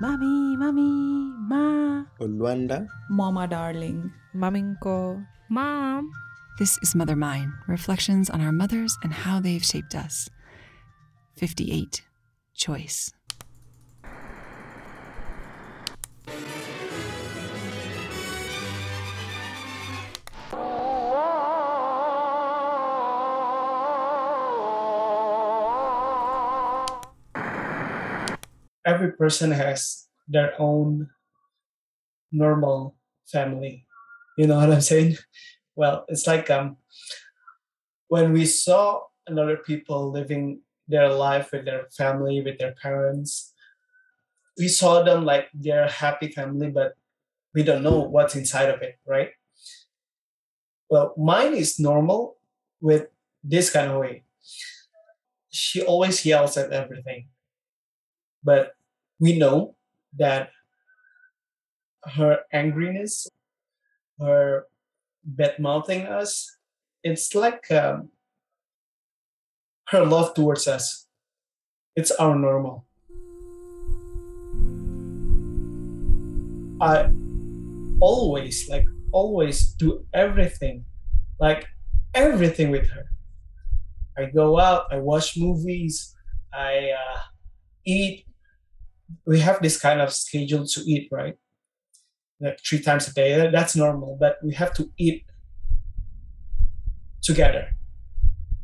Mommy, mommy, ma. Ulwanda. Mama darling. Maming ko. Mom. This is Mother Mine, reflections on our mothers and how they've shaped us. 58. Choice. Every person has their own normal family. You know what I'm saying? Well, it's like um, when we saw another people living their life with their family, with their parents, we saw them like they're a happy family, but we don't know what's inside of it, right? Well, mine is normal with this kind of way. She always yells at everything but we know that her angriness, her bad mouthing us, it's like um, her love towards us. It's our normal. I always, like, always do everything, like, everything with her. I go out, I watch movies, I uh, eat we have this kind of schedule to eat, right? Like three times a day. That's normal, but we have to eat together.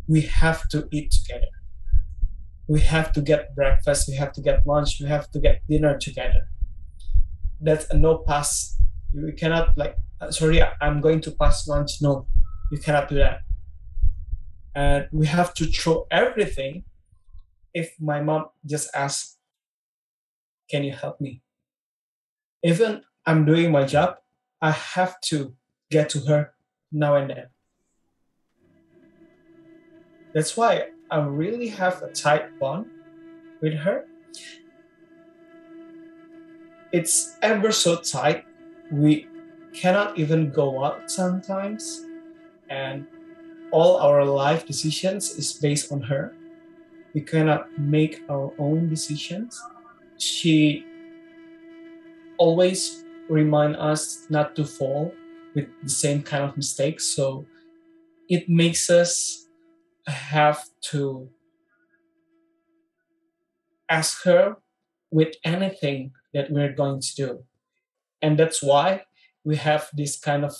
We have to eat together. We have to get breakfast. We have to get lunch. We have to get dinner together. That's a no pass. We cannot like, uh, sorry, I'm going to pass lunch. No, you cannot do that. And we have to throw everything. If my mom just asks, can you help me? Even I'm doing my job, I have to get to her now and then. That's why I really have a tight bond with her. It's ever so tight, we cannot even go out sometimes, and all our life decisions is based on her. We cannot make our own decisions she always remind us not to fall with the same kind of mistakes. So it makes us have to ask her with anything that we're going to do. And that's why we have this kind of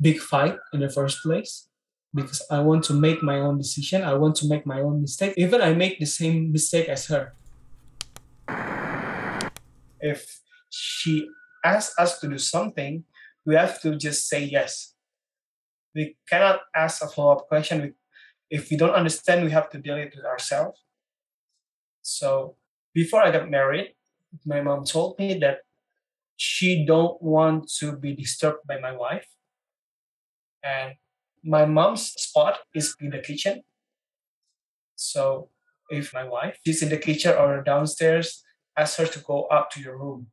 big fight in the first place because i want to make my own decision. I want to make my own mistake. Even i make the same mistake as her if she asks us to do something, we have to just say yes. We cannot ask a follow up question. If we don't understand, we have to deal it with ourselves. So before I got married, my mom told me that she don't want to be disturbed by my wife. And my mom's spot is in the kitchen. So if my wife is in the kitchen or downstairs, ask her to go up to your room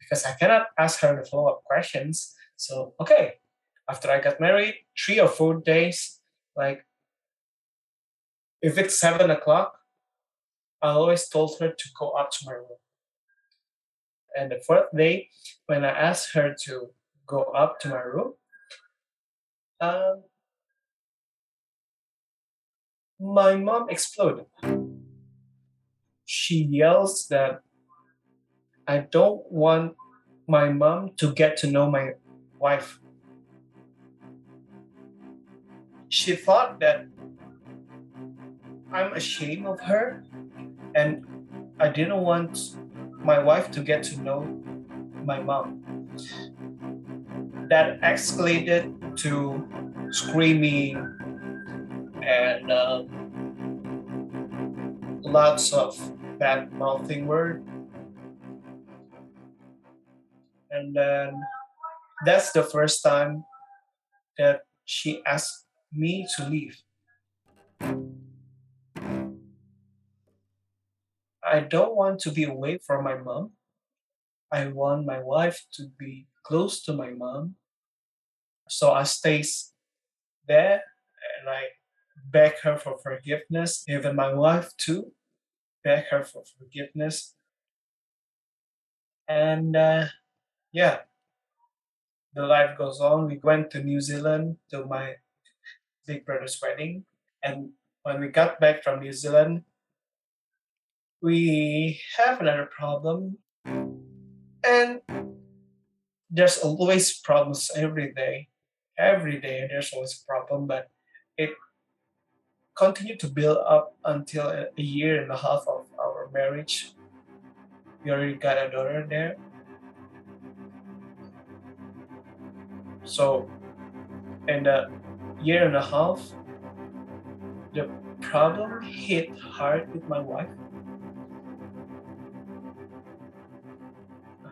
because I cannot ask her the follow up questions. So, okay, after I got married, three or four days, like if it's seven o'clock, I always told her to go up to my room. And the fourth day, when I asked her to go up to my room, um, my mom exploded she yells that I don't want my mom to get to know my wife. She thought that I'm ashamed of her and I didn't want my wife to get to know my mom. That escalated to screaming and uh, lots of bad mouthing word. And then that's the first time that she asked me to leave. I don't want to be away from my mom. I want my wife to be close to my mom. So I stay there and I beg her for forgiveness, even my wife too beg her for forgiveness. And uh, yeah, the life goes on. We went to New Zealand to my big brother's wedding. And when we got back from New Zealand, we have another problem. And there's always problems every day. Every day there's always a problem, but it continued to build up until a year and a half of our marriage. We already got a daughter there. So, in a year and a half, the problem hit hard with my wife.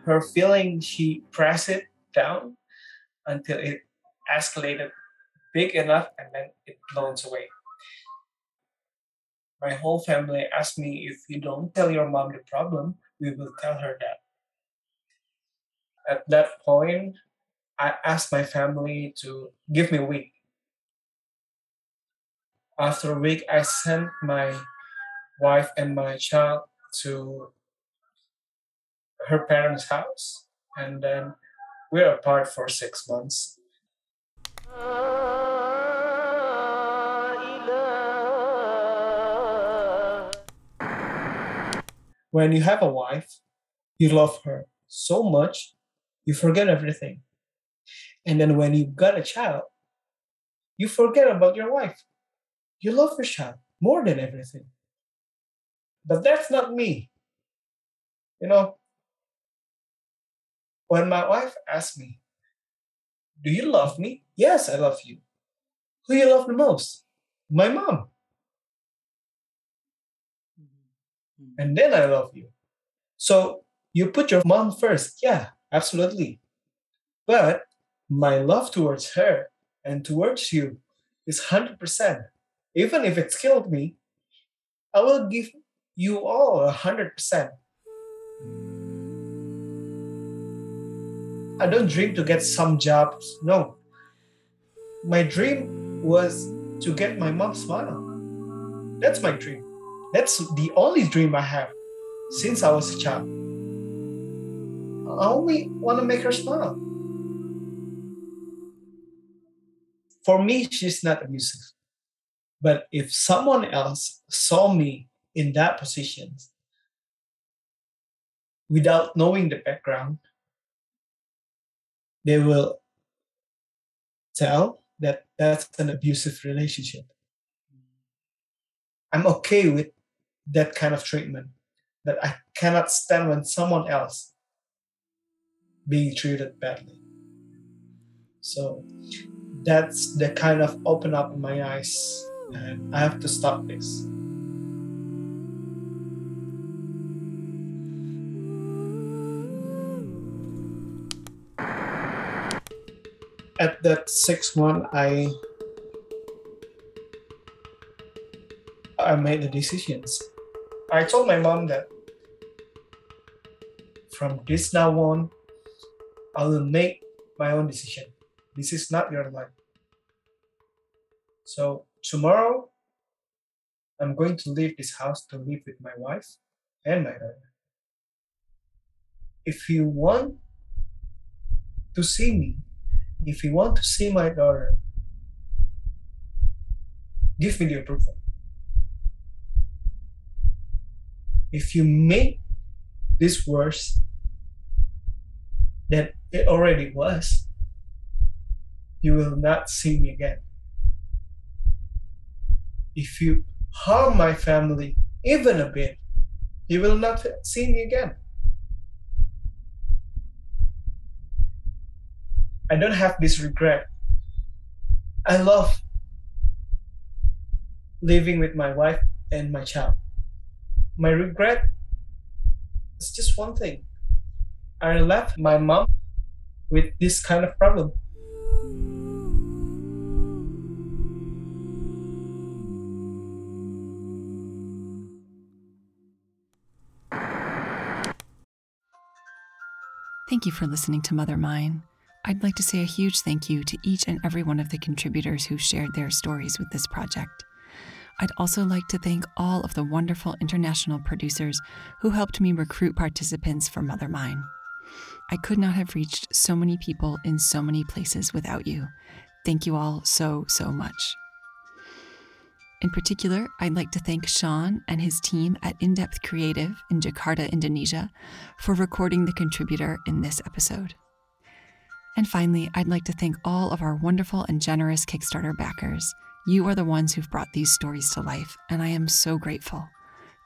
Her feeling, she pressed it down until it escalated big enough and then it blows away. My whole family asked me if you don't tell your mom the problem, we will tell her that. At that point, I asked my family to give me a week. After a week, I sent my wife and my child to her parents' house, and then we were apart for six months. When you have a wife, you love her so much, you forget everything. And then when you got a child, you forget about your wife. You love your child more than everything. But that's not me. You know, when my wife asked me, Do you love me? Yes, I love you. Who you love the most? My mom. And then I love you. So you put your mom first. Yeah, absolutely. But my love towards her and towards you is 100%. Even if it's killed me, I will give you all 100%. I don't dream to get some jobs. No. My dream was to get my mom smile. That's my dream. That's the only dream I have since I was a child. I only want to make her smile. for me, she's not abusive. But if someone else saw me in that position without knowing the background, they will tell that that's an abusive relationship. I'm okay with that kind of treatment, that I cannot stand when someone else being treated badly. So that's the kind of open up in my eyes and I have to stop this. At that sixth one, I I made the decisions. I told my mom that from this now on, I will make my own decision. This is not your life. So tomorrow, I'm going to leave this house to live with my wife and my daughter. If you want to see me, if you want to see my daughter, give me the approval. If you make this worse than it already was, you will not see me again. If you harm my family even a bit, you will not see me again. I don't have this regret. I love living with my wife and my child. My regret is just one thing. I left my mom with this kind of problem. Thank you for listening to Mother Mine. I'd like to say a huge thank you to each and every one of the contributors who shared their stories with this project. I'd also like to thank all of the wonderful international producers who helped me recruit participants for Mother Mine. I could not have reached so many people in so many places without you. Thank you all so, so much. In particular, I'd like to thank Sean and his team at In Depth Creative in Jakarta, Indonesia, for recording the contributor in this episode. And finally, I'd like to thank all of our wonderful and generous Kickstarter backers. You are the ones who've brought these stories to life, and I am so grateful.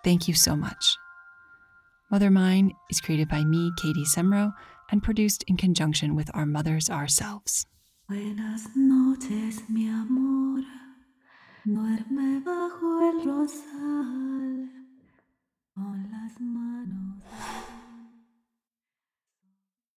Thank you so much. Mother Mine is created by me, Katie Semro, and produced in conjunction with our mothers ourselves. Buenas noches, mi amor. Duerme bajo el rosal con las manos.